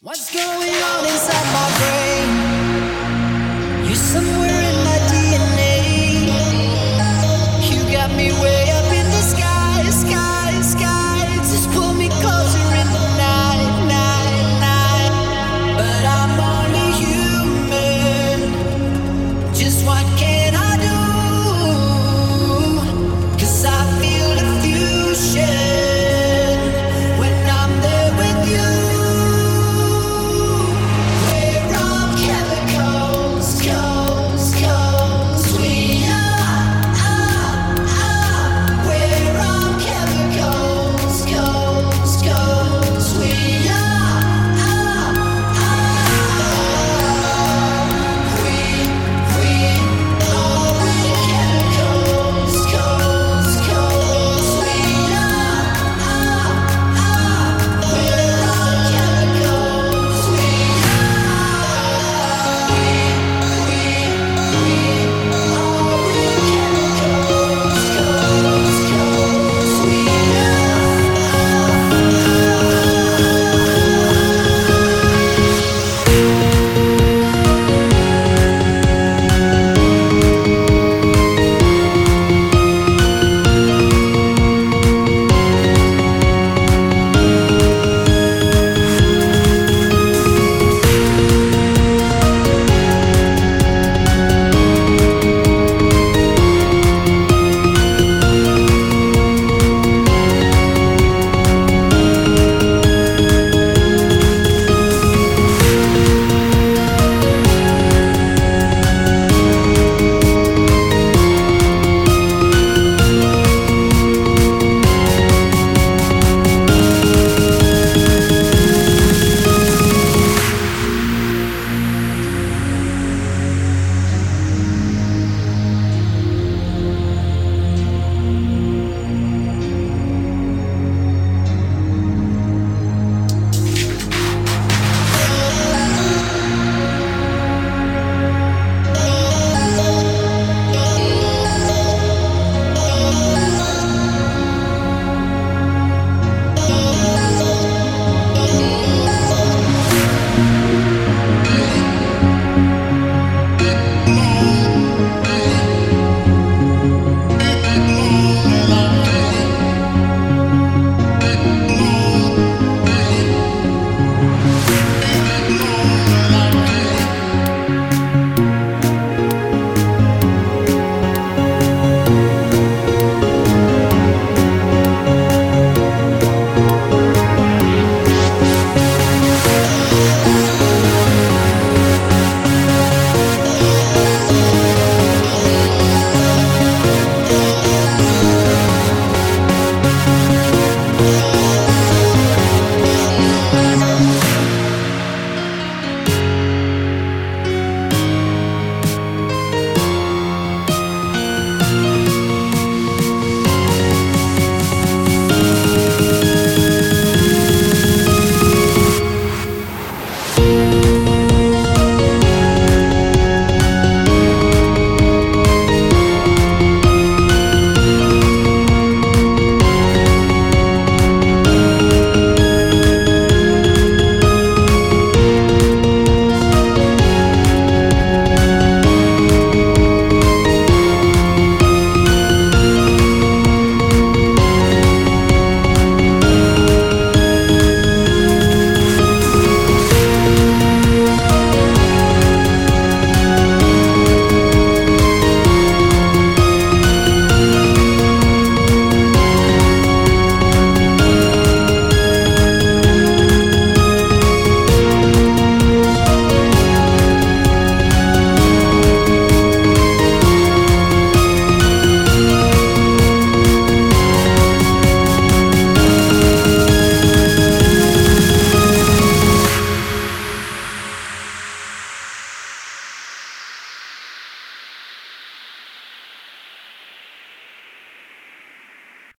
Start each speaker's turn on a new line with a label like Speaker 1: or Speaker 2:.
Speaker 1: What's going on inside my brain?